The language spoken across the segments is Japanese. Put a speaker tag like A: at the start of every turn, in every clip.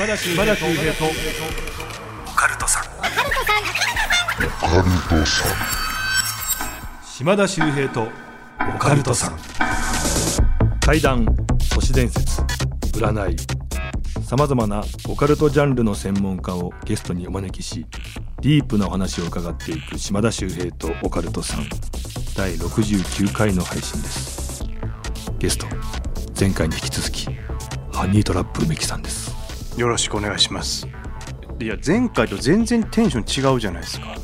A: 島田秀平とオカルトさん。島田秀平とオカルトさん。怪談都市伝説占い。さまざまなオカルトジャンルの専門家をゲストにお招きしディープなお話を伺っていく島田秀平とオカルトさん。第69回の配信です。ゲスト前回に引き続きハニートラップ梅木さんです
B: よろしくお願いします。いや前回と全然テンション違うじゃないですか。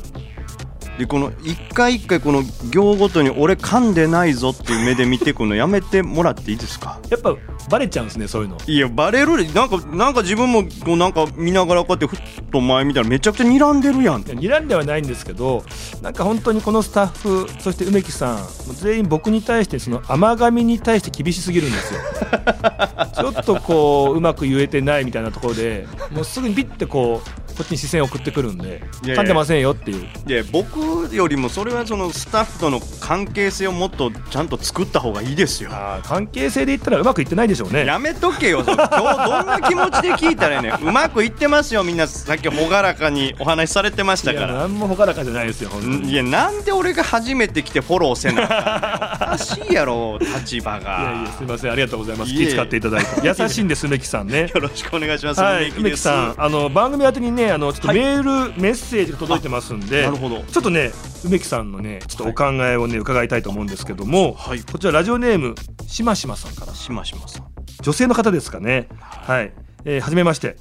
B: でこの一回一回この行ごとに俺噛んでないぞっていう目で見てくのやめてもらっていいですか？
A: やっぱバレちゃうんですねそういうの。
B: いやバレる。なんかなんか自分もこうなんか見ながらこうやってふっと前見たらめちゃくちゃ睨んでるやん。
A: 睨んではないんですけどなんか本当にこのスタッフそして梅木さん全員僕に対してその甘噛みに対して厳しすぎるんですよ。ちょっとこううまく言えてないみたいなところでもうすぐにピッてこうこっちに視線を送ってくるんで噛んでませんよっていう。
B: いや僕よりもそれはそのスタッフとの関係性をもっとちゃんと作った方がいいですよ。
A: 関係性で言ったらうまくいってないでしょうね。
B: やめとけよ。今日どんな気持ちで聞いたらいいね。うまくいってますよ。みんなさっき朗らかにお話しされてました
A: いや
B: から
A: 何も朗らかじゃないですよ
B: いやなんで俺が初めて来てフォローせな。あかおかしいやろ立場が。
A: いやいやすみません。ありがとうございます。気遣っていただいて。優しいんです梅木さんね。
B: よろしくお願いします、
A: はい、梅木
B: 梅木です
A: さん。あの番組宛てにねあのちょっと
B: はい。
A: メール、メッセージが届いてますんで、
B: なるほど。
A: ちょっとね梅木さんのねちょっとお考えをね、伺いたいと思うんですけども、
B: はい。
A: こちらラジオネームしましまさんから。
B: しましまさん。
A: 女性の方ですかね。はい、えー、はじめまして。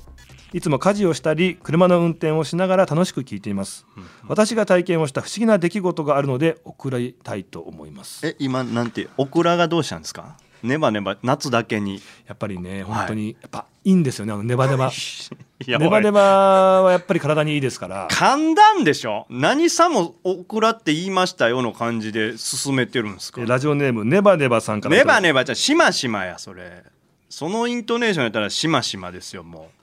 A: いつも家事をしたり車の運転をしながら楽しく聞いています、私が体験をした不思議な出来事があるので送りたいと思います。
B: え今なんてオクラがどうしたんですか？ネバネバ夏だけに。
A: やっぱりね本当にやっぱいいんですよねあのネバネバ。ネバネバはやっぱり体にいいですから。
B: 噛んだんでしょ？何さもオクラって言いましたよの感じで進めてるんですか？
A: えラジオネームネバネバさんから
B: ネバネバじゃしましまやそれ。そのイントネーションやったらしましまですよもう。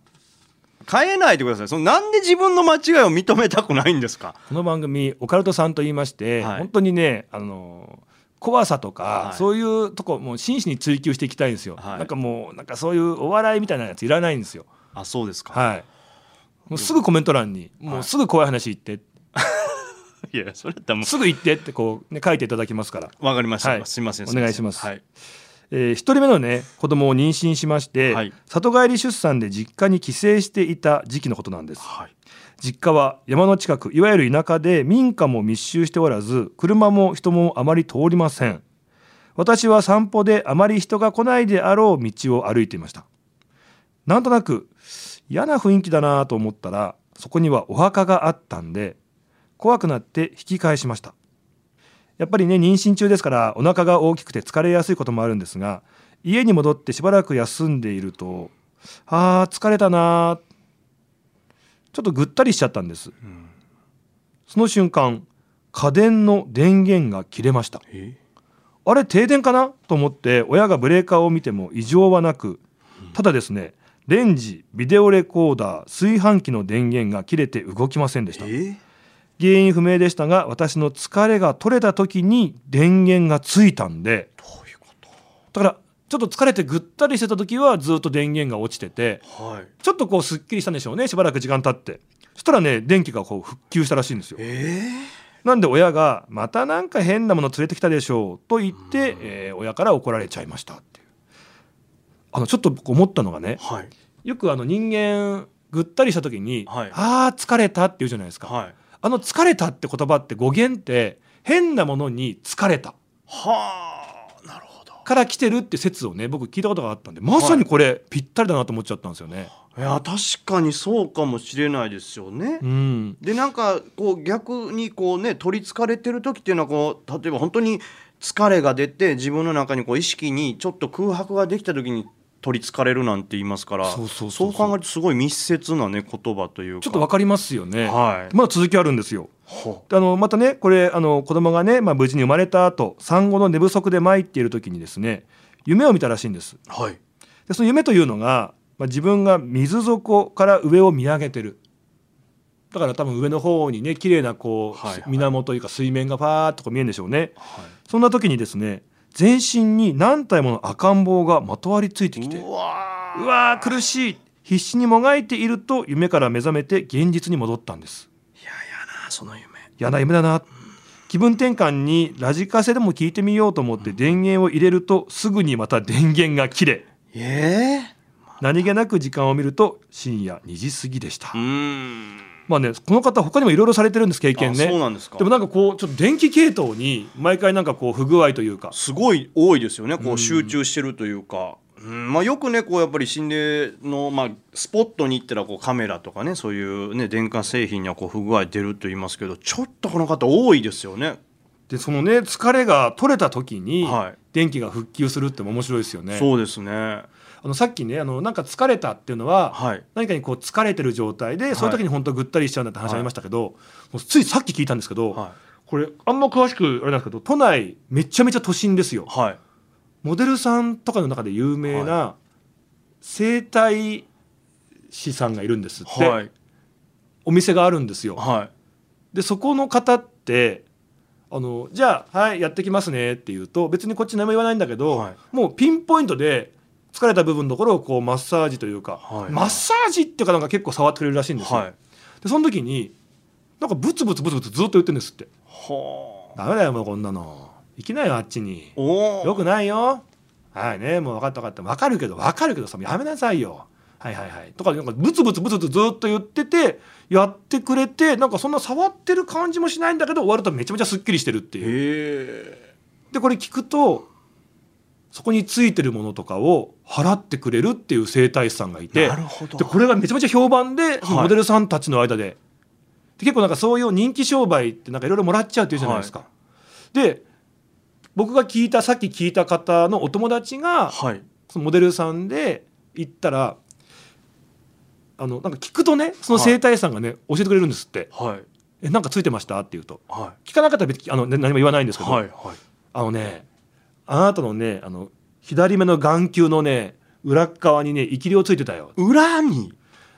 B: 変えないでください。そのなんで自分の間違いを認めたくないんですか？
A: この番組オカルトさんと言いまして、
B: はい。
A: 本当にねあの怖さとか、
B: はい。
A: そういうとこもう真摯に追求していきたいんですよ、
B: はい。
A: なんかもうなんかそういうお笑いみたいなやついらないんですよ。
B: あそうですか、
A: はい。もうすぐコメント欄にもうすぐ怖い話言って、
B: い、やそれやったらも
A: すぐ言ってってこうね書いていただきますから。
B: うわかりました、
A: はい。
B: すいません。
A: お願いします。
B: はい、
A: えー一人目のね子供を妊娠しまして、
B: はい。
A: 里帰り出産で実家に帰省していた時期のことなんです。
B: はい、
A: 実家は山の近くいわゆる田舎で民家も密集しておらず車も人もあまり通りません。私は散歩であまり人が来ないであろう道を歩いていました。なんとなく嫌な雰囲気だなと思ったらそこにはお墓があったんで怖くなって引き返しました。やっぱりね妊娠中ですからお腹が大きくて疲れやすいこともあるんですが家に戻ってしばらく休んでいるとあー疲れたなー。ちょっとぐったりしちゃったんです。
B: ん。
A: その瞬間家電の電源が切れました。
B: え？
A: あれ停電かな？と思って親がブレーカーを見ても異常はなくただですねレンジビデオレコーダー炊飯器の電源が切れて動きませんでした。
B: え？
A: 原因不明でしたが私の疲れが取れた時に電源がついたんで
B: どういうこと？
A: だからちょっと疲れてぐったりしてた時はずっと電源が落ちてて
B: はい。
A: ちょっとこうすっきりしたんでしょうねしばらく時間経って。そしたらね電気がこう復旧したらしいんですよ。
B: え
A: なんで親が「またなんか変なもの連れてきたでしょう」と言って、えー親から怒られちゃいましたっていう。あのちょっと僕思ったのがね
B: ー、はい。
A: よくあの人間ぐったりした時に「
B: はい。
A: あー疲れた」って言うじゃないですか、
B: はい。
A: あの「疲れた」って言葉って語源って変なものに疲れた。
B: はあ
A: から来てるって説をね僕聞いたことがあったんでまさにこれぴったりだなと思っちゃったんですよね。
B: いや確かにそうかもしれないですよね、
A: うん、
B: でなんかこう逆にこうね取りつかれてる時っていうのはこう例えば本当に疲れが出て自分の中にこう意識にちょっと空白ができた時に取りつかれるなんて言いますから
A: そう
B: 考えるとすごい密接なね言葉というか。
A: ちょっとわかりますよね。
B: はい。
A: まだ続きあるんですよ。
B: ほ
A: あのまたねこれあの子供がね、まあ、無事に生まれた後産後の寝不足で参っている時にですね夢を見たらしいんです。
B: はい。
A: でその夢というのが、まあ、自分が水底から上を見上げてる。だから多分上の方にね綺麗なこう、
B: はいはい。
A: 水面というか水面がパーッとこう見えるんでしょうね。
B: はい。
A: そんな時にですね全身に何体もの赤ん坊がまとわりついてきて
B: うわ
A: 苦しい。必死にもがいていると夢から目覚めて現実に戻ったんです。
B: いやいやなその夢。
A: 嫌な夢だな。気分転換にラジカセでも聞いてみようと思って電源を入れるとすぐにまた電源が切れ
B: ええ
A: 何気なく時間を見ると深夜2時過ぎでした、
B: うーん
A: まあねこの方他にもいろいろされてるんです経験
B: あそう
A: ね
B: なんですか。
A: でもなんかこうちょっと電気系統に毎回なんかこう不具合というか。
B: すごい多いですよね。こ
A: う
B: 集中してるというか、うん。まあ、よくねこうやっぱり心霊の、まあ、スポットに行ったらこうカメラとかねそういうね電化製品にはこう不具合出ると言いますけどちょっとこの方多いですよね。
A: でそのね疲れが取れた時に
B: はい。
A: 電気が復旧するっても面白いですよね。
B: そうですね。
A: あのさっきねあのなんか疲れたっていうのは、
B: はい。
A: 何かにこう疲れてる状態で、
B: い
A: そういう時に本当ぐったりしちゃうんだって話ありましたけど、もうついさっき聞いたんですけど、
B: は
A: これあんま詳しくあれなんですけど都内めちゃめちゃ都心ですよ。モデルさんとかの中で有名な整体師さんがいるんですって、
B: はい。
A: お店があるんですよ。
B: はい。
A: でそこの方ってあのじゃあはいやってきますねって言うと別にこっち何も言わないんだけど、
B: はい
A: もうピンポイントで疲れた部分のところをこうマッサージというか、
B: はい
A: マッサージっていうかなんか結構触ってくれるらしいんですよ。
B: はい。
A: でその時になんかブツブツブツブツずっと言ってるんですって
B: は「
A: ダメだよもうこんなの行きなよあっちに
B: あ。おお。
A: よくないよはいねもう分かった分かった分かるけど分かるけどさやめなさいよはいはいはい」とかなんかブツブツブツブツずっと言っててやってくれてなんかそんな触ってる感じもしないんだけど終わるとめちゃめちゃすっきりしてるっていう。
B: へえ。
A: でこれ聞くとそこについてるものとかを払ってくれるっていう整体師さんがいて。でこれがめちゃめちゃ評判で、そのモデルさんたちの間でで結構なんかそういう人気商売ってなんかいろいろもらっちゃうっていうじゃないですか。で僕が聞いたさっき聞いた方のお友達が
B: はい。
A: そのモデルさんで行ったらあのなんか聞くとねその整体師さんがね、教えてくれるんですって
B: はい。
A: 「えなんかついてました?」って言うと
B: は
A: 聞かなかったら別にあの、ね、何も言わないんですけ
B: い。
A: ど、
B: はい。はい。
A: あのねあなたのねあの左目の眼球のね裏っ側にね生き量ついてたよ。
B: 裏に？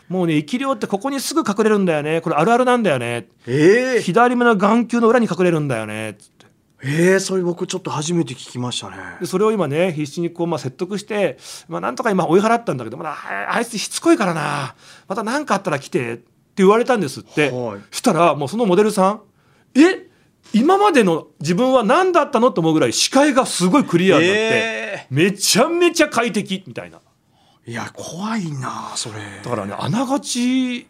A: もうね生き量ってここにすぐ隠れるんだよね。これあるあるなんだよね。
B: ええ。
A: 左目の眼球の裏に隠れるんだよね。つって
B: ええ、それ僕ちょっと初めて聞きましたね。
A: でそれを今ね必死にこう、まあ、説得して、まあ、なんとか今追い払ったんだけどまだああいつしつこいからな。また何かあったら来てって言われたんですって、
B: はい。
A: そしたらもうそのモデルさんえ？今までの自分は何だったのと思うぐらい視界がすごいクリアになって、
B: え
A: めちゃめちゃ快適みたいな
B: え。いや、怖いな、それ。
A: だからねあながち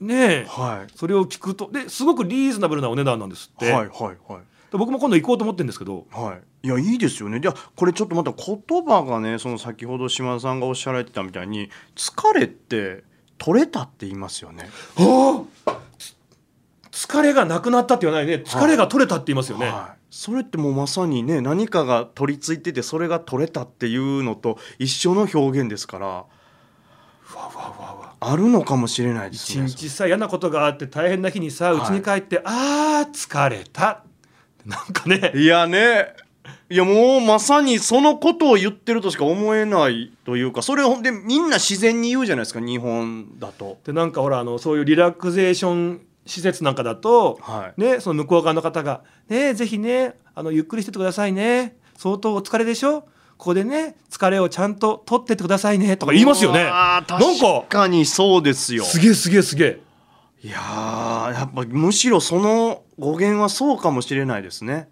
A: ね
B: はい。
A: それを聞くとですごくリーズナブルなお値段なんですって、
B: はいはいはい
A: で僕も今度行こうと思ってるんですけど
B: はい、いやいいですよねじゃあこれちょっとまた言葉がねその先ほど島田さんがおっしゃられてたみたいに疲れって取れたって言いますよね。
A: はあ疲れがなくなったって言わないね疲れが取れたって言いますよね、
B: はい、それってもうまさにね何かが取り付いててそれが取れたっていうのと一緒の表現ですから
A: わわわわ。
B: あるのかもしれないですね。
A: 一日さ嫌なことがあって大変な日にさ
B: はい。う
A: ちに帰って、あー疲れた。なんかね。
B: いやね。いやもうまさにそのことを言ってるとしか思えないというかそれほんでみんな自然に言うじゃないですか日本だと。
A: でなんかほらあのそういうリラクゼーション施設なんかだと、
B: はい
A: ね、その向こう側の方が「ねぜひねあのゆっくりしてってくださいね相当お疲れでしょ？ここでね疲れをちゃんと取ってってくださいね」とか言いますよね。なんか
B: 確かにそうですよ。
A: すげえすげえすげえ。
B: いやーやっぱむしろその語源はそうかもしれないですね。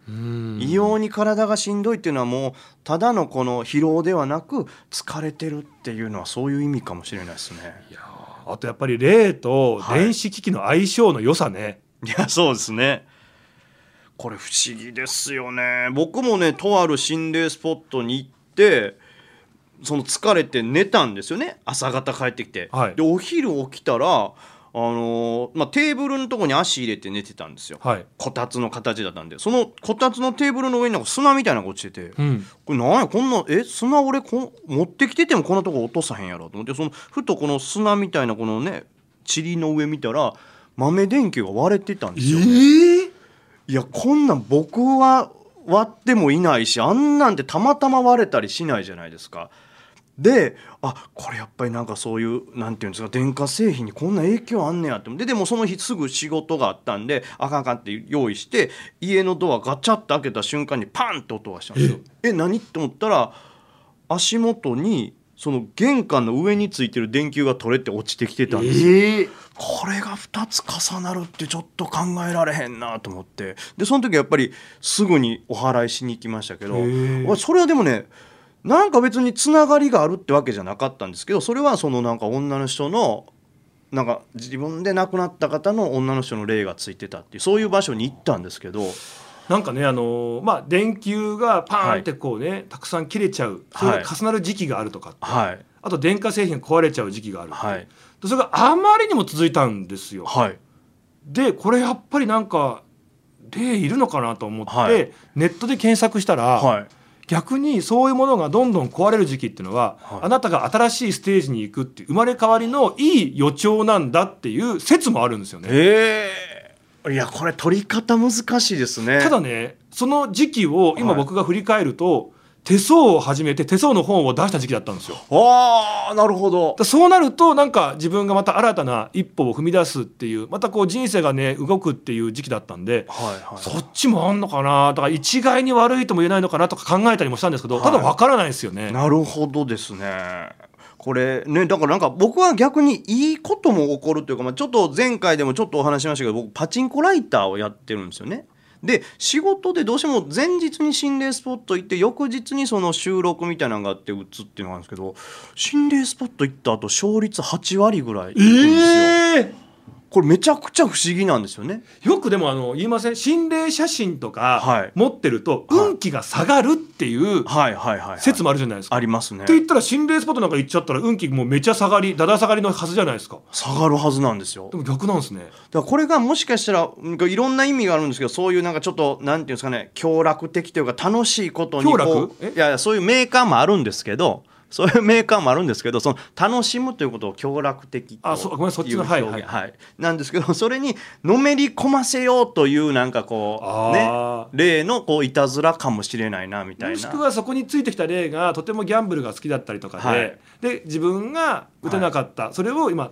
B: 異様に体がしんどいっていうのはもうただのこの疲労ではなく疲れてるっていうのはそういう意味かもしれないですね。
A: いやーあとやっぱり霊と
B: はい
A: 電子機器の相性の良さね。
B: いやそうですね。これ不思議ですよね。僕もねとある心霊スポットに行ってその疲れて寝たんですよね朝方帰ってきて。
A: はい
B: でお昼起きたらあのーまあ、テーブルのとこに足入れて寝てたんですよ。
A: はい。
B: こたつの形だったんでそのこたつのテーブルの上になんか砂みたいなのが落ちてて、
A: うん。
B: これなんやこんなえ砂俺こん持ってきててもこんなとこ落とさへんやろと思ってそのふとこの砂みたいなこのね塵の上見たら豆電球が割れてたんですよ、ね
A: え
B: いやこんなん僕は割ってもいないしあんなんてたまたま割れたりしないじゃないですか。であこれやっぱりなんかそういうなんていうんですか電化製品にこんな影響あんねやって。ででもその日すぐ仕事があったんであかんあかんって用意して家のドアガチャッと開けた瞬間にパンって音がしたんですよ。え。何って思ったら足元にその玄関の上についてる電球が取れて落ちてきてたんですよ、
A: え。
B: これが2つ重なるってちょっと考えられへんなと思って。でその時やっぱりすぐにお祓いしに行きましたけどそれはでもねなんか別につながりがあるってわけじゃなかったんですけどそれはそのなんか女の人のなんか自分で亡くなった方の女の人の霊がついてたっていうそういう場所に行ったんですけど。
A: なんかねあのーまあ電球がパーンってこうね、たくさん切れちゃうそれが重なる時期があるとかって、
B: はい。
A: あと電化製品が壊れちゃう時期がある
B: はい。
A: でそれがあまりにも続いたんですよ。
B: はい。
A: でこれやっぱりなんか霊いるのかなと思って、
B: はい。
A: ネットで検索したら、
B: はい
A: 逆にそういうものがどんどん壊れる時期っていうのは、
B: はい。
A: あなたが新しいステージに行くっていう生まれ変わりのいい予兆なんだっていう説もあるんですよね。
B: ええ。いやこれ取り方難しいですね。
A: ただねその時期を今
B: はい。
A: 僕が振り返ると、手相を始めて手相の本を出した時期だったんですよ。
B: ああなるほど
A: だそうなるとなんか自分がまた新たな一歩を踏み出すっていうまたこう人生がね動くっていう時期だったんで
B: はいはい
A: そっちもあんのかな？だから一概に悪いとも言えないのかなとか考えたりもしたんですけど、ただわからないですよね。
B: なるほどですね。これねだからなんか僕は逆にいいことも起こるというか、まあ、ちょっと前回でもちょっとお話ししましたけど僕パチンコライターをやってるんですよね。で仕事でどうしても前日に心霊スポット行って翌日にその収録みたいなのがあって打つっていうのがあるんですけど心霊スポット行った後勝率8割ぐらいいくんですよ、
A: え
B: これめちゃくちゃ不思議なんですよね。
A: ーよくでもあの言いません？心霊写真と
B: は
A: か
B: い。
A: 持ってると
B: はい
A: 運気が下がるっていう説もあるじゃないですか。
B: ありますね。
A: って言ったら心霊スポットなんか行っちゃったら運気もうめちゃ下がりだだ下がりのはずじゃないですか。
B: 下がるはずなんですよ。
A: でも逆なんですね。
B: だからこれがもしかしたらうんいろんな意味があるんですけどそういうなんかちょっとなんていうんですかね享楽的というか楽しいことにこういやそういうメーカーもあるんですけどそういうメーカーもあるんですけどその楽しむということを享楽的と
A: あそうごめんそっちの
B: いう
A: はい
B: 表現
A: はい。
B: はい。なんですけどそれにのめり込ませようというなんかこうね
A: あ
B: 例のこういたずらかもしれないなみたいな。
A: もしくはそこについてきた例がとてもギャンブルが好きだったりとかで、
B: はい。
A: で自分が打てなかった、それを今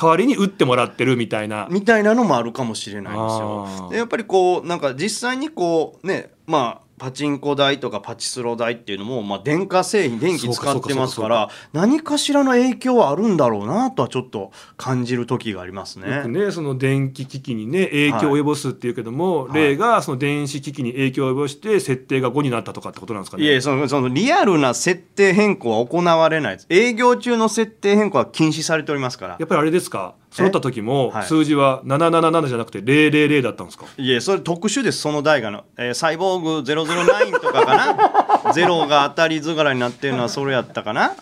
A: 代わりに打ってもらってるみたいな。
B: みたいなのもあるかもしれないんです
A: あ
B: よ。
A: ー。
B: でやっぱりこうなんか実際にこうねまあパチンコ台とかパチスロ台っていうのも、まあ、電化製品電気使ってますから何かしらの影響はあるんだろうなとはちょっと感じる時がありますね。
A: よくねその電気機器にね影響を及ぼすっていうけども、
B: はい。
A: 例がその電子機器に影響を及ぼして設定が5になったとかってことなんですかね？
B: いやそのそのリアルな設定変更は行われない営業中の設定変更は禁止されておりますから。
A: やっぱりあれですか？揃った時も
B: はい。
A: 数字は777じゃなくて000だったんですか、
B: いやそれ特殊ですその台がの、えーサイボーグ009とかかな？ゼロが当たり図柄になってるのはそれやったかな？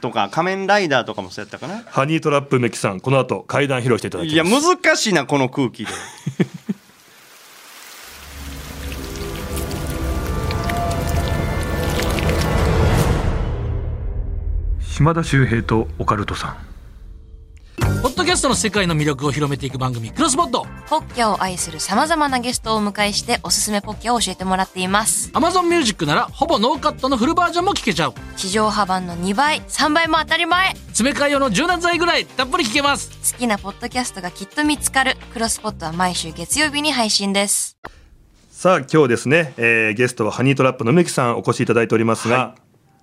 B: とか仮面ライダーとかもそうやったかな？
A: ハニートラップメキさんこの後階段披露していただき
B: いや
A: ます
B: 難しいなこの空気で。
A: 島田秀平とオカルトさん
C: ポッドキャストの世界の魅力を広めていく番組、クロスポッド。
D: ポッキャを愛する様々なゲストをお迎えしておすすめポッキャを教えてもらっています。
C: Amazon Music なら、ほぼノーカットのフルバージョンも聞けちゃう。
D: 地上波版の2倍、3倍も当たり前
C: 詰め替え用の柔軟剤ぐらい、たっぷり聞けます。
D: 好きなポッドキャストがきっと見つかる。クロスポッドは毎週月曜日に配信です。
A: さあ今日ですね、えーゲストはハニートラップの梅木さんお越しいただいておりますが、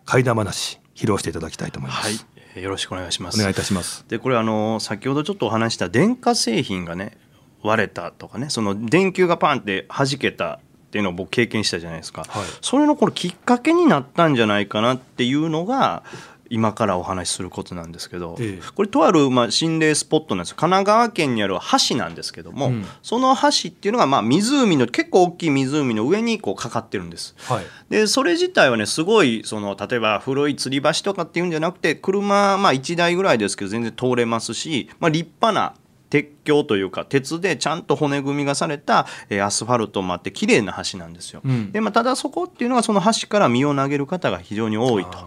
A: 怪談話披露していただきたいと思います、
B: はい。えーよろしくお願いします。
A: お願いいたします。
B: でこれあの先ほどちょっとお話した電化製品がね割れたとかねその電球がパンって弾けたっていうのを僕経験したじゃないですか、
A: はい。
B: それのこれきっかけになったんじゃないかなっていうのが今からお話しすることなんですけど、
A: ええ
B: これとあるまあ心霊スポットなんですよ神奈川県にある橋なんですけども、
A: うん
B: その橋っていうのがまあ湖の結構大きい湖の上にこうかかってるんです。
A: はい
B: でそれ自体はねすごいその例えば古い吊り橋とかっていうんじゃなくて車まあ1台ぐらいですけど全然通れますし、まあ、立派な鉄橋というか鉄でちゃんと骨組みがされた、えーアスファルトもあって綺麗な橋なんですよ。
A: うん
B: でまあ、ただそこっていうのはその橋から身を投げる方が非常に多いと。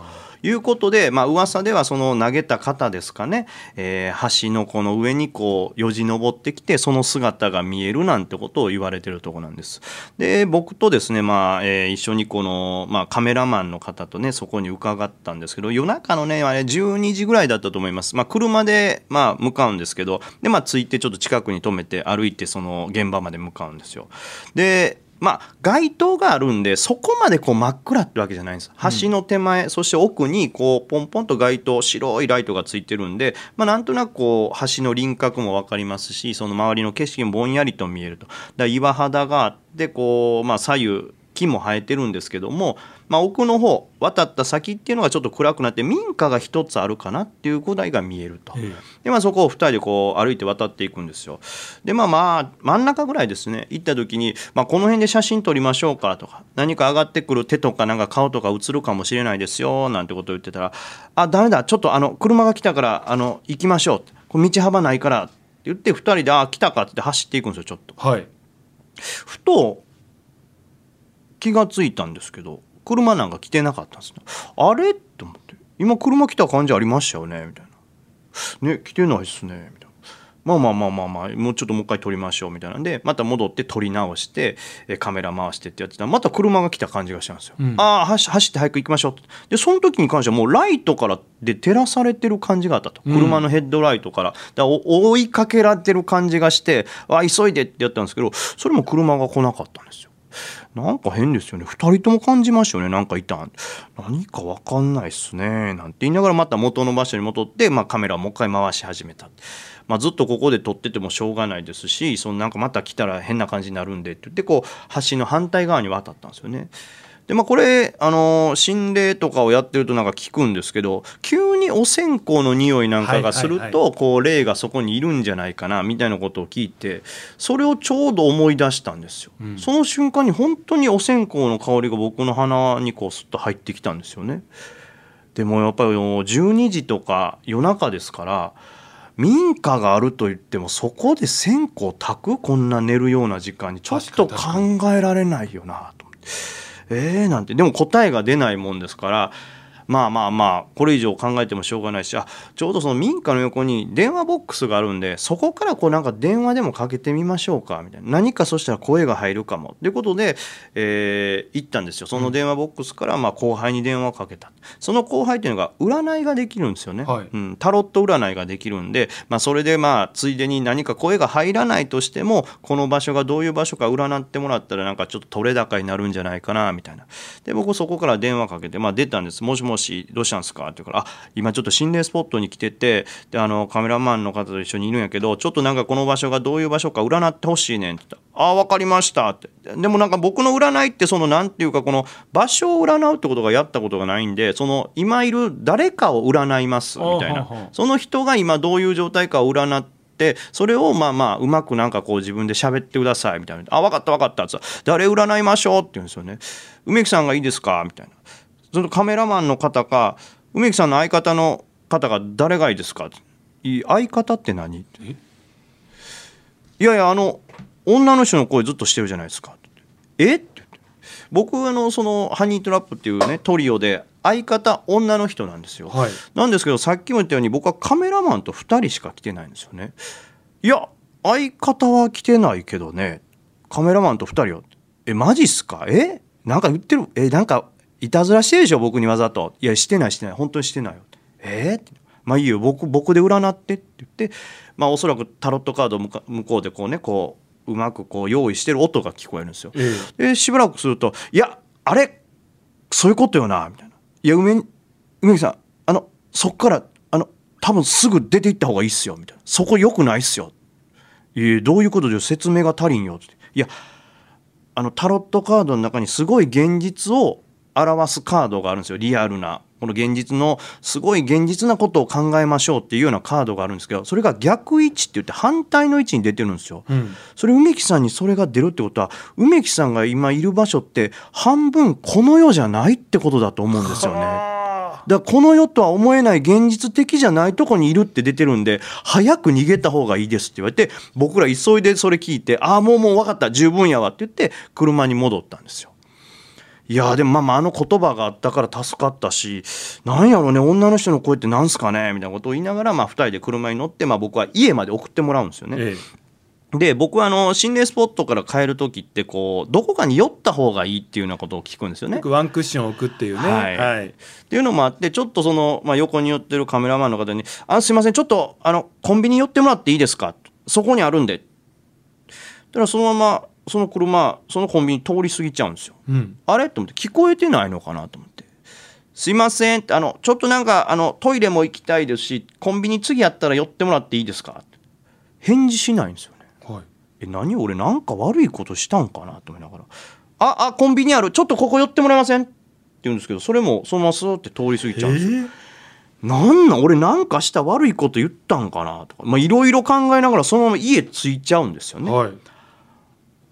B: いうことで、まあ噂ではその投げた方ですかね、えー橋のこの上にこうよじ登ってきてその姿が見えるなんてことを言われてるところなんです。で僕とですね、まあえー一緒にこの、まあ、カメラマンの方とねそこに伺ったんですけど夜中のねあれ12時ぐらいだったと思います。まあ、車で、まあ、向かうんですけどで、まあ、着いてちょっと近くに止めて歩いてその現場まで向かうんですよ。でまあ街灯があるんでそこまでこう真っ暗ってわけじゃないんです。橋の手前、そして奥にこうポンポンと街灯白いライトがついてるんで、まあ、なんとなくこう橋の輪郭も分かりますしその周りの景色もぼんやりと見えると。だ岩肌があってこう、まあ、左右木も生えてるんですけども、まあ、奥の方渡った先っていうのがちょっと暗くなって民家が一つあるかなっていうぐらいが見えると。
A: え
B: でまあそこを2人でこう歩いて渡っていくんですよ。でまあまあ真ん中ぐらいですね行った時に、まあ、この辺で写真撮りましょうかとか何か上がってくる手とかなんか顔とか映るかもしれないですよなんてことを言ってたら「あダメだちょっとあの車が来たからあの行きましょう」これ道幅ないからって言って2人で「あ来たか」って走っていくんですよちょっと。
A: はい
B: ふと気がついたんですけど車なんか来てなかったんですね。あれ？と思って。今車来た感じありましたよね？みたいな。ね来てないっすね？みたいな。まあまあまあまあまあもうちょっともう一回撮りましょう？みたいなんでまた戻って撮り直してえカメラ回してってやってた。らまた車が来た感じがしたんですよ、
A: うん。
B: ああ走走って早く行きましょうでその時に関してはもうライトからで照らされてる感じがあったと。
A: うん。
B: 車のヘッドライトから。だからお追いかけられてる感じがしてあ急いでってやったんですけどそれも車が来なかったんですよなんか変ですよね。2人とも感じましたよね。なんかいた何かわかんないっすね。なんて言いながらまた元の場所に戻って、まあ、カメラをもう一回回し始めた、まあ、ずっとここで撮っててもしょうがないですしそのなんかまた来たら変な感じになるんでって言ってこう橋の反対側に渡ったんですよね。でまあ、これ、あの心霊とかをやってるとなんか聞くんですけど急にお線香の匂いなんかがすると、
A: はいはい
B: こう霊がそこにいるんじゃないかなみたいなことを聞いてそれをちょうど思い出したんですよ、
A: うん。
B: その瞬間に本当にお線香の香りが僕の鼻にこうスッと入ってきたんですよね。でもやっぱり12時とか夜中ですから民家があると言ってもそこで線香焚くこんな寝るような時間にちょっと考えられないよなと思ってえーなんて。でも答えが出ないもんですからまあまあまあこれ以上考えてもしょうがないしあちょうどその民家の横に電話ボックスがあるんでそこからこうなんか電話でもかけてみましょうかみたいな。何かそしたら声が入るかも。ということで、えー行ったんですよ。その電話ボックスからまあ後輩に電話をかけた。その後輩っていうのが占いができるんですよね、
A: はい。
B: うん、タロット占いができるんで、まあ、それでまあついでに何か声が入らないとしてもこの場所がどういう場所か占ってもらったらなんかちょっと取れ高になるんじゃないかなみたいな。で僕そこから電話かけて、まあ、出たんです「もしもしどうしたんですか?」って言うから「あ今ちょっと心霊スポットに来ててであのカメラマンの方と一緒にいるんやけどちょっとなんかこの場所がどういう場所か占ってほしいねん」って言ったら「ああ分かりました」って。でもなんか僕の占いってそのなんていうかこの場所を占うってことがやったことがないんでその今いる誰かを占いますみたいな。その人が今どういう状態かを占ってそれをまあまあうまくなんかこう自分で喋ってくださいみたいな「あ分かった分かった」っつったら誰占いましょう」って言うんですよね「梅木さんがいいですか?」みたいなそのカメラマンの方か梅木さんの相方の方が誰がいいですか?」相方って何?」って
A: え？
B: いやいやあの女の人の声ずっとしてるじゃないですか」え？っ?」て言って僕あのそのハニートラップっていうねトリオで相方女の人なんですよ、
A: はい。
B: なんですけどさっきも言ったように僕はカメラマンと2人しか来てないんですよね。いや相方は来てないけどね。カメラマンと2人よえマジっすか？え？なんか言ってるえなんかいたずらしてるでしょ僕にわざと。いやしてないしてない。本当にしてないよ。えってまあいいよ。僕僕で占ってって言って。まあおそらくタロットカードを向こうでこうねこううまくこう用意してる音が聞こえるんですよ。
A: え
B: でしばらくすると「いやあれ？そういうことよな」みたいな「いや梅梅木さんあのそっからあの多分すぐ出て行った方がいいっすよ」みたいな「そこ良くないっすよ」いやどういうことで説明が足りんよ」って「いやあのタロットカードの中にすごい現実を表すカードがあるんですよリアルなこの現実のすごい現実なことを考えましょうっていうようなカードがあるんですけどそれが逆位置って言って反対の位置に出てるんですよ。
A: うん
B: それ梅木さんにそれが出るってことは梅木さんが今いる場所って半分この世じゃないってことだと思うんですよね。だからこの世とは思えない現実的じゃないとこにいるって出てるんで早く逃げた方がいいですって言われて僕ら急いでそれ聞いてああもうもう分かった十分やわって言って車に戻ったんですよ。いやーでもまあまああの言葉があったから助かったしなんやろうね女の人の声ってなんすかねみたいなことを言いながらまあ2人で車に乗ってまあ僕は家まで送ってもらうんですよね。
A: え
B: で僕はあの心霊スポットから帰る時ってこうどこかに寄った方がいいっていうようなことを聞くんですよね
A: ワンクッション置くっていうね
B: はい
A: はい
B: っていうのもあってちょっとその、まあ、横に寄ってるカメラマンの方に「あすいませんちょっとあのコンビニ寄ってもらっていいですか?」そこにあるんで。だからそのままその車そのコンビニ通り過ぎちゃうんですよ。
A: うん。
B: あれ？と思って聞こえてないのかなと思って「すいません」ってあのちょっとなんかあのトイレも行きたいですしコンビニ次やったら寄ってもらっていいですか?」って返事しないんですよね。
A: はい。
B: え何俺なんか悪いことしたんかなと思いながら「ああコンビニある。ちょっとここ寄ってもらえません?」って言うんですけどそれもそのままスーって通り過ぎちゃうんですよ。なんなん？俺なんかした悪いこと言ったんかなとか。まあいろいろ考えながらそのまま家着いちゃうんですよね。
A: はい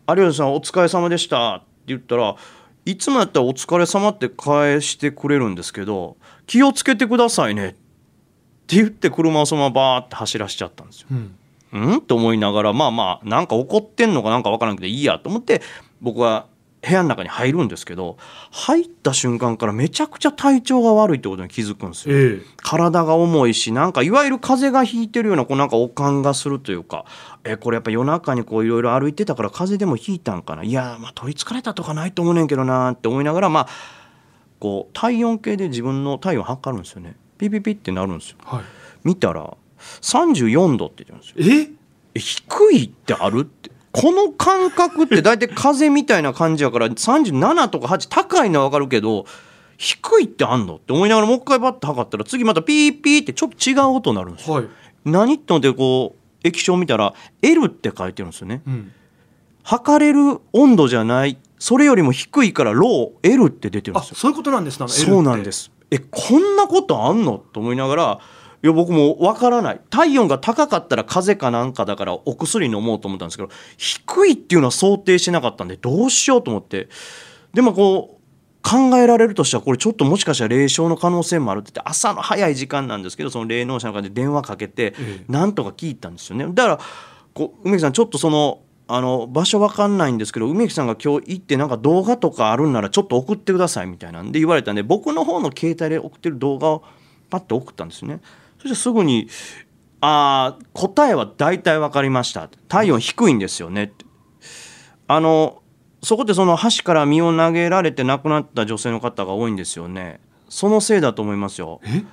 B: 有吉さんお疲れ様でしたって言ったらいつもやったらお疲れ様って返してくれるんですけど気をつけてくださいねって言って車をそのままバーって走らしちゃったんですよ。
A: うん
B: うん？と思いながらまあまあなんか怒ってんのかなんかわからんけどいいやと思って僕は部屋の中に入るんですけど入った瞬間からめちゃくちゃ体調が悪いってことに気づくんですよ。
A: ええ。
B: 体が重いしなんかいわゆる風邪がひいてるようなこうなんか悪感がするというかえこれやっぱ夜中にこういろいろ歩いてたから風邪でもひいたんかな？いやまあ取りつかれたとかないと思うねんけどなって思いながらまあこう体温計で自分の体温測るんですよね。ピピピってなるんですよ。
A: はい。
B: 見たら34度って言ってるんですよ。
A: え？
B: え低いってあるってこの感覚って大体風邪みたいな感じやから37とか8高いのは分かるけど低いってあんのって思いながらもう一回バッと測ったら次またピーピーってちょっと違う音になるんですよ。
A: はい
B: 何って思ってこう液晶見たら L って書いてるんですよね。
A: うん
B: 測れる温度じゃないそれよりも低いからロー L って出てるんですよ。
A: あそういうことなんですね
B: そうなんです。えこんなことあんの？と思いながらいや僕もわからない。体温が高かったら風邪かなんかだからお薬飲もうと思ったんですけど低いっていうのは想定してなかったんでどうしようと思って。でもこう考えられるとしてはこれちょっともしかしたら霊障の可能性もあるって言って朝の早い時間なんですけどその霊能者の方で電話かけて
A: ええ。
B: なんとか聞いたんですよね。だからこう梅木さんちょっとそのあの場所わかんないんですけど梅木さんが今日行ってなんか動画とかあるんならちょっと送ってくださいみたいなんで言われたんで僕の方の携帯で送ってる動画をパッと送ったんですねそしてすぐに「あー答えは大体分かりました」体温低いんですよねって。あのそこでその橋から身を投げられて亡くなった女性の方が多いんですよね。そのせいだと思いますよ。
A: え？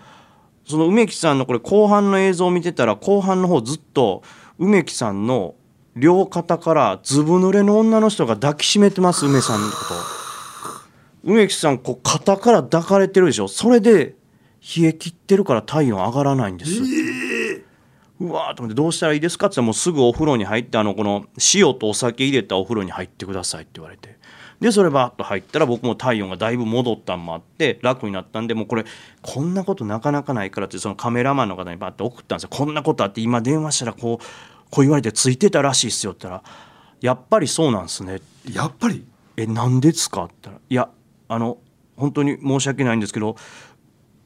B: その梅木さんのこれ後半の映像を見てたら後半の方ずっと梅木さんの両肩からずぶ濡れの女の人が抱きしめてます梅さんのこと。梅木さんこう肩から抱かれてるでしょ。それで冷え切ってるから体温上がらないんです、うわーと思ってどうしたらいいですか?って言ったらもうすぐお風呂に入ってあのこの塩とお酒入れたお風呂に入ってくださいって言われて。でそれバーッと入ったら僕も体温がだいぶ戻ったんもあって楽になったんでもうこれこんなことなかなかないからってそのカメラマンの方にバーッて送ったんですよ。こんなことあって今電話したらこうこう言われてついてたらしいっすよって言ったらやっぱりそうなんすね。
A: やっぱり？
B: えなんでですか？って言ったらいやあの本当に申し訳ないんですけど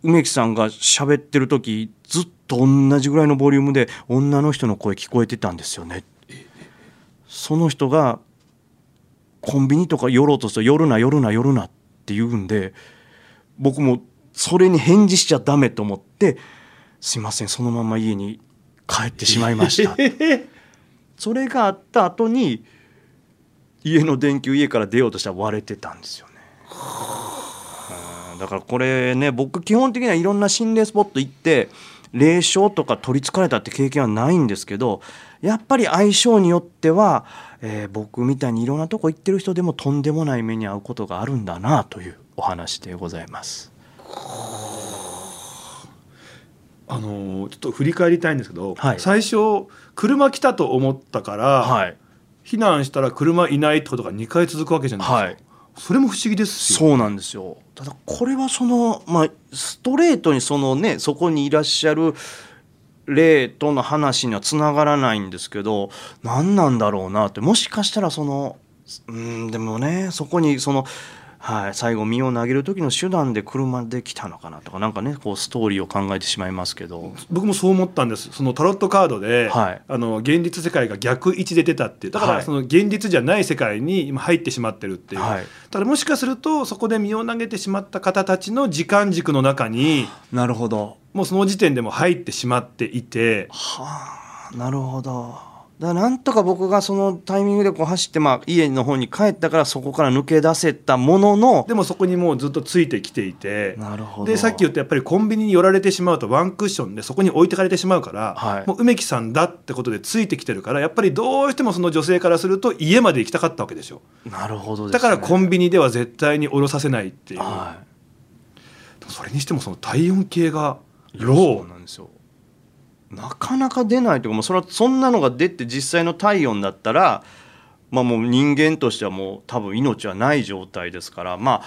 B: 梅木さんが喋ってる時ずっと同じぐらいのボリュームで女の人の声聞こえてたんですよねその人がコンビニとか寄ろうとすると「寄るな寄るな寄るな」って言うんで僕もそれに返事しちゃダメと思って「すいませんそのまま家に帰ってしまいました」それがあった後に家の電球家から出ようとしたら割れてたんですよね。うんだからこれね僕基本的にはいろんな心霊スポット行って霊障とか取りつかれたって経験はないんですけどやっぱり相性によっては、えー僕みたいにいろんなとこ行ってる人でもとんでもない目に遭うことがあるんだなというお話でございます。
A: あのーちょっと振り返りたいんですけど、
B: はい。
A: 最初車来たと思ったから、
B: はい、
A: 避難したら車いないってことが2回続くわけじゃないですか、
B: はい
A: それも不思議です
B: そうなんですよ。ただこれはそのまあストレートにそのねそこにいらっしゃる例との話にはつながらないんですけど何なんだろうなってもしかしたらそのうんでもねそこにその、はい、最後身を投げる時の手段で車で来たのかなとかなんかねこうストーリーを考えてしまいますけど。
A: 僕もそう思ったんです。そのタロットカードで、
B: はい。
A: あの現実世界が逆位置で出たっていう。だか
B: はい。
A: らその現実じゃない世界に今入ってしまってるっていう、
B: はい。
A: ただもしかするとそこで身を投げてしまった方たちの時間軸の中に
B: なるほど。
A: もうその時点でも入ってしまっていて。
B: はあなるほどだなんとか僕がそのタイミングでこう走って、まあ、家の方に帰ったからそこから抜け出せたものの
A: でもそこにもうずっとついてきていて。
B: なるほど。
A: でさっき言ったやっぱりコンビニに寄られてしまうとワンクッションでそこに置いてかれてしまうから、
B: はい。
A: もう梅木さんだってことでついてきてるからやっぱりどうしてもその女性からすると家まで行きたかったわけでしょ。
B: なるほどです、ね、
A: だからコンビニでは絶対に降ろさせないっていう、
B: は
A: それにしてもその体温計が
B: い
A: ロー。
B: なんですよなかなか出ないというかもうそれはそんなのが出て実際の体温だったらまあもう人間としてはもう多分命はない状態ですからまあ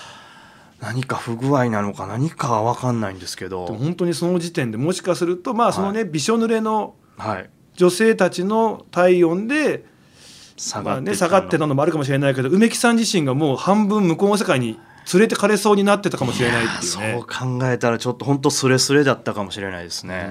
B: 何か不具合なのか何かは分かんないんですけど。
A: 本当にその時点でもしかするとまあそのね、びしょ濡れの
B: はい。
A: 女性たちの体温でまあね、
B: 下がって
A: 下がってたのもあるかもしれないけど梅木さん自身がもう半分向こうの世界に連れてかれそうになってたかもしれないっていう
B: そう
A: ね。
B: 考えたらちょっと本当スレスレだったかもしれないですね。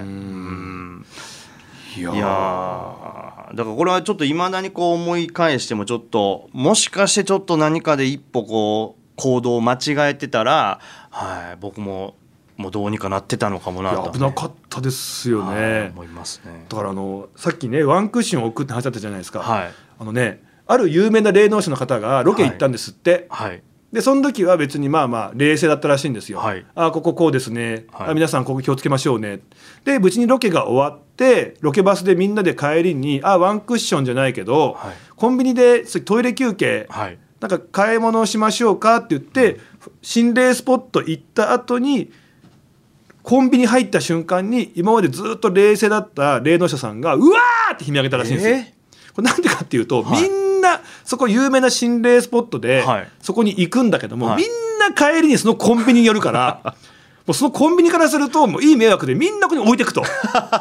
A: いや
B: だからこれはちょっといまだにこう思い返してもちょっともしかしてちょっと何かで一歩こう行動を間違えてたら、はい、僕ももうどうにかなってたのかもなと、
A: いや危なかったですよ
B: はい
A: ね。
B: 思いますね。
A: だからあのさっきねワンクッションを置くって話だったじゃないですか。
B: はい
A: あのねある有名な霊能者の方がロケ行ったんですって。
B: はい
A: でその時は別にまあまあ冷静だったらしいんですよ。
B: はい。
A: あこここうですね、
B: はい。
A: あ皆さんここ気をつけましょうね。で無事にロケが終わってロケバスでみんなで帰りにあワンクッションじゃないけど、
B: はい。
A: コンビニでトイレ休憩、
B: はい。
A: なんか買い物をしましょうかって言って心霊スポット行った後にコンビニ入った瞬間に今までずっと冷静だった霊能者さんがうわーって悲鳴上げたらしいんですよ。
B: え
A: これなんでかっていうと、
B: はい。
A: みんなそこ有名な心霊スポットで、
B: はい。
A: そこに行くんだけども、
B: はい。
A: みんな帰りにそのコンビニに寄るから もうそのコンビニからするともういい迷惑でみんなここに置いてくと。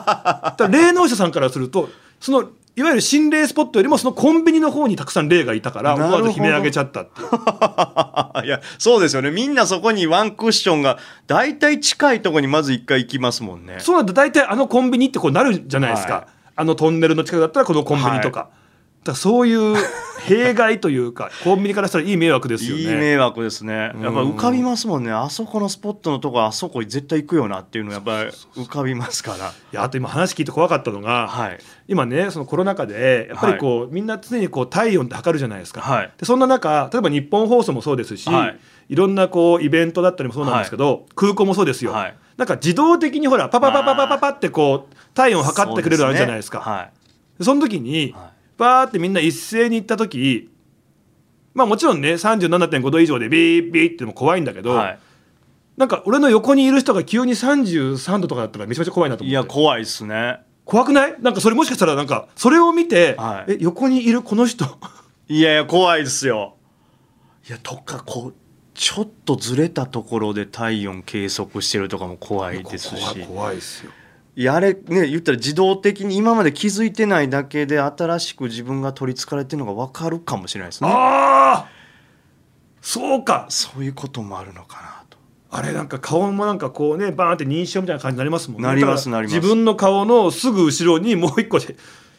A: 霊能者さんからするとそのいわゆる心霊スポットよりもそのコンビニの方にたくさん霊がいたから思わず悲鳴上げちゃったっていう。
B: いやそうですよね。みんなそこにワンクッションが大体近いところにまず一回行きますもんね。
A: そうなんだ。大体あのコンビニってこうなるじゃないですか、
B: はい
A: あのトンネルの近くだったらこのコンビニとか,、だからそういう弊害というか コンビニからしたらいい迷惑ですよね。
B: いい迷惑ですね。やっぱ
A: うん
B: 浮かびますもんね。あそこのスポットのとこあそこ絶対行くよなっていうのやっぱり浮かびますから。
A: いやあと今話聞いて怖かったのが、
B: はい。
A: 今ねそのコロナ禍でやっぱりこう、みんな常にこう体温って測るじゃないですか、
B: はい。
A: でそんな中例えば日本放送もそうですし、
B: はい
A: い、ろんなこうイベントだったりもそうなんですけど、空港もそうですよ、
B: はい。
A: なんか自動的にほらパパパパパパパってこう体温を測ってくれるのあるじゃないですか。
B: そうね。はい。
A: でその時に、
B: はい。
A: バーってみんな一斉に行った時まあもちろんね37.5度以上でビービーってのも怖いんだけど、
B: はい。
A: なんか俺の横にいる人が急に33度とかだったらめちゃめちゃ怖いなと思って。
B: いや怖いですね。
A: 怖くない？なんかそれもしかしたらなんかそれを見て、
B: はい。
A: え横にいるこの人？
B: いやいや怖いですよ。いやとかこうちょっとずれたところで体温計測してるとかも怖いですし。
A: 怖いですよ。
B: いやあれね言ったら自動的に今まで気づいてないだけで新しく自分が取りつかれてるのが分かるかもしれないですね。
A: ああそうか。
B: そういうこともあるのかなと。
A: あれなんか顔もなんかこうねバーンって認証みたいな感じになりますもんね。
B: なりますなります。
A: 自分の顔のすぐ後ろにもう一個で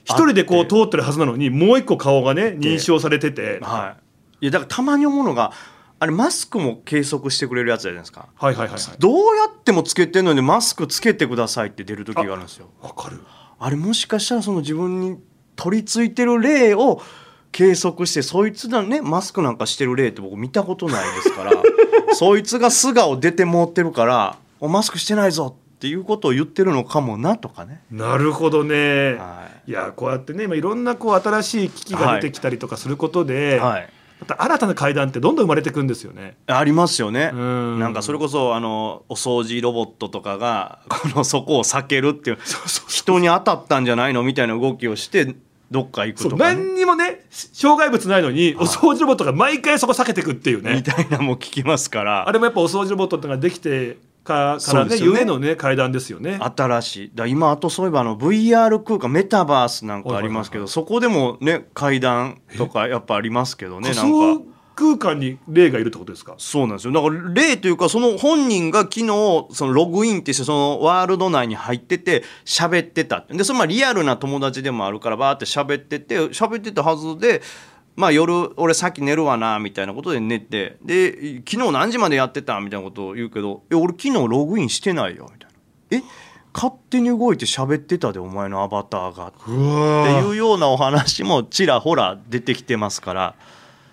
A: 一人でこう通ってるはずなのにもう一個顔がね認証されてて。
B: はい。いやだからたまに思うのがあれマスクも計測してくれるやつじゃないですか。
A: はいはいはいはい。
B: どうやってもつけてんのにマスクつけてくださいって出る時があるんですよ。
A: わかる。
B: あれもしかしたらその自分に取り付いてる例を計測してそいつがねマスクなんかしてる例って僕見たことないですから そいつが素顔出てもってるから「おマスクしてないぞ」っていうことを言ってるのかもなとかね。
A: なるほどね、、
B: はい。
A: やこうやってね今いろんなこう新しい機器が出てきたりとかすることで、
B: はい、
A: また新たな階段ってどんどん生まれてくんですよね。
B: ありますよね。
A: うん。
B: なんかそれこそあのお掃除ロボットとかが このそこを避けるっていう人に当たったんじゃないのみたいな動きをしてどっか行くとか、ね、
A: 何にもね障害物ないのにお掃除ロボットが毎回そこ避けてくっていうね。
B: みたいなのも聞きますから。
A: あれもやっぱお掃除ロボットってのができてかからね。ゆえのね階段ですよね。
B: 新しい。だ今あとそういえばあの VR 空間メタバースなんかありますけど、そこでもね階段とかやっぱありますけどね
A: 仮
B: なんか。
A: 想空間に霊がいるってことですか？
B: そうなんですよ。だから例というかその本人が昨日そのログインってしてそのワールド内に入ってて喋ってたでそれまあリアルな友達でもあるからバーって喋ってて喋ってたはずでまあ夜俺さっき寝るわなみたいなことで寝てで昨日何時までやってたみたいなことを言うけど「え俺昨日ログインしてないよ」みたいな「え勝手に動いて喋ってたでお前のアバターが。っていうようなお話もちらほら出てきてますから。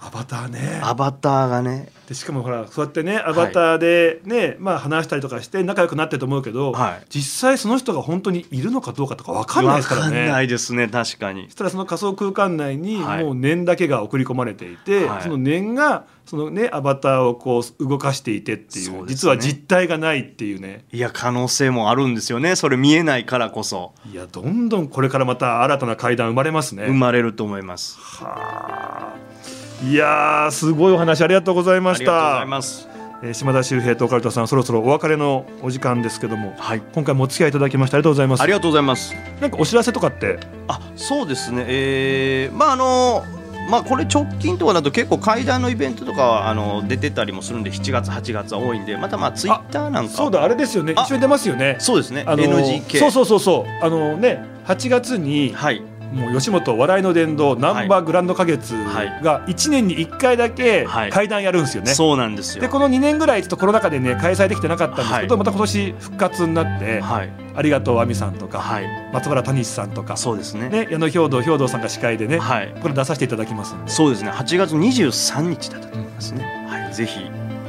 A: アバターね。
B: アバターがね。
A: でしかもほらそうやってねアバターでね、まあ話したりとかして仲良くなってると思うけど、
B: はい。
A: 実際その人が本当にいるのかどうかとか分かんないですから
B: わかんな
A: ね。
B: いですね確かに。
A: そしたらその仮想空間内に
B: はい。
A: もう念だけが送り込まれていて、
B: はい。
A: その念がそのねアバターをこう動かしていてっていう
B: ね。
A: 実は実体がないっていうね。
B: いや可能性もあるんですよね。それ見えないからこそ。
A: いやどんどんこれからまた新たな階段生まれますね。
B: 生まれると思います。
A: はあいやーすごいお話ありがとうございまし
B: ありがとうござ
A: た
B: い。ます。
A: えー島田秀平とオカルトさんそろそろお別れのお時間ですけども
B: はい。
A: 今回もお付き合いいただきましてありがとうございます。
B: ありがとうございます。
A: なんかお知らせとかって？
B: あそうですね。えー、まああのまあこれ直近とかだと結構階段のイベントとかはあの出てたりもするんで7月8月は多いんでまたまあツイッターなんか
A: そうだあれですよね。
B: あ
A: 一緒に出ますよね。
B: そうですね、
A: あの
B: NGK
A: そうそうそうそう。あのね8月に
B: はい
A: もう吉本笑いの殿堂ナンバーグランド花月
B: はい。
A: が1年に1回だけ
B: はい。
A: 会談やるんですよね、
B: そうなんですよ。
A: でこの2年ぐらいちょっとコロナ禍でね開催できてなかったんですけど、
B: はい。
A: また今年復活になって、
B: はい。
A: ありがとう亜美さんとか、
B: はい。
A: 松原谷さんとか、
B: そうですね。
A: ね、矢野兵道兵道さんが司会でね、
B: はい。
A: これ出させていただきます
B: そうですね。8月23日だったと思いますね、はい、ぜひ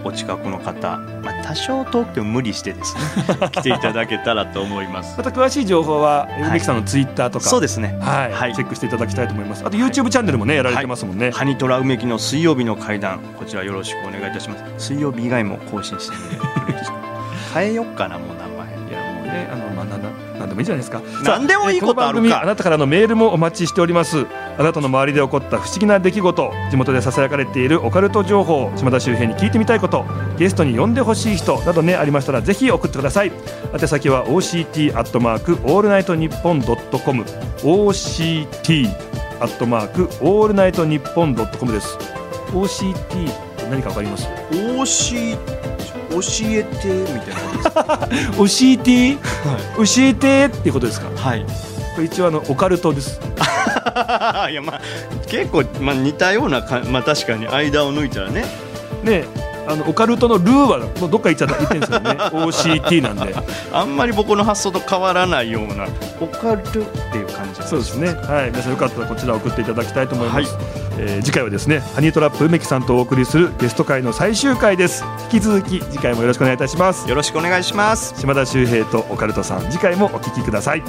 B: お近くの方、まあ、多少遠くても無理してですね 来ていただけたらと思います。
A: また詳しい情報は梅木さんのツイッターとか、
B: そうですね。
A: はい。
B: はい。
A: チェックしていただきたいと思います。あと YouTube チャンネルもねやられてますもんね、
B: ハニトラ梅木の水曜日の会談こちらよろしくお願いいたします。水曜日以外も更新してね変えよっかなもう名前。
A: いやもうねあのまあなんだなんでもいいじゃないですか。
B: なんでもいいことあるか。
A: さえこの番組あなたからのメールもお待ちしております。あなたの周りで起こった不思議な出来事地元でささやかれているオカルト情報島田秀平に聞いてみたいことゲストに呼んでほしい人などねありましたらぜひ送ってください。宛先は OCT アットマークオールナイトニッポンドットコム OCT アットマークオールナイトニッポンドットコムです。OCT って何かわかります？
B: おし教えてみたいなことですか
A: ？OCT 教えてっていうことですか？
B: はい。
A: これ一応あのオカルトです。
B: いやまあ結構、まあ、似たようなかまあ確かに間を抜いたらね。
A: ねあのオカルトのルーはもうどっか行っちゃった。言ってるんですよね。OCT なんで。
B: あんまり僕の発想と変わらないような。オカルっていう感じ
A: そうですね。はい。皆さんよかったらこちら送っていただきたいと思います、えー次回はですねハニートラップ梅木さんとお送りするゲスト会の最終回です。引き続き次回もよろしくお願いいたします。
B: よろしくお願いします。
A: 島田秀平とオカルトさん次回もお聞きください。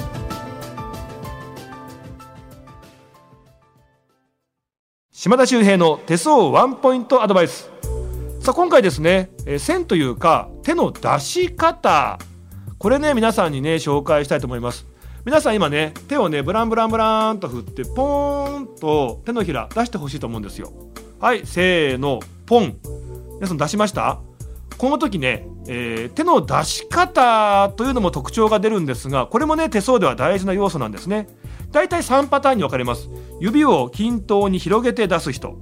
A: 島田秀平の手相ワンポイントアドバイスさあ今回ですね、えー線というか手の出し方。これね皆さんにね紹介したいと思います。皆さん今ね手をねブランブランブランと振ってポーンと手のひら出してほしいと思うんですよ。はいせーのポン。皆さん出しました？この時ね、えー手の出し方というのも特徴が出るんですがこれもね手相では大事な要素なんですね。だいたい3パターンに分かれます。指を均等に広げて出す人。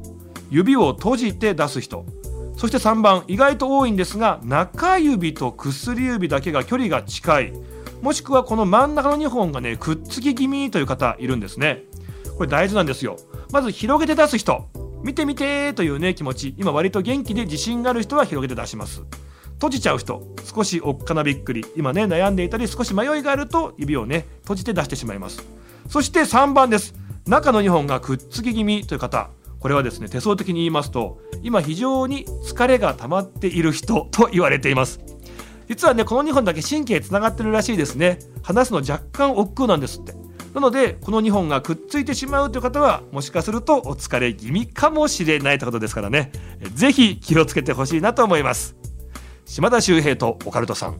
A: 指を閉じて出す人。そして3番意外と多いんですが中指と薬指だけが距離が近い。もしくはこの真ん中の2本がねくっつき気味という方いるんですね。これ大事なんですよ。まず広げて出す人。見てみてーというね気持ち。今割と元気で自信がある人は広げて出します。閉じちゃう人。少しおっかなびっくり。今ね悩んでいたり少し迷いがあると指をね閉じて出してしまいます。そして3番です。中の2本がくっつき気味という方。これはですね手相的に言いますと今非常に疲れが溜まっている人 と言われています。実はねこの2本だけ神経つながってるらしいですね。話すの若干億劫なんですって。なのでこの2本がくっついてしまうという方はもしかするとお疲れ気味かもしれないということですからね。えぜひ気をつけてほしいなと思います。島田秀平とオカルトさん。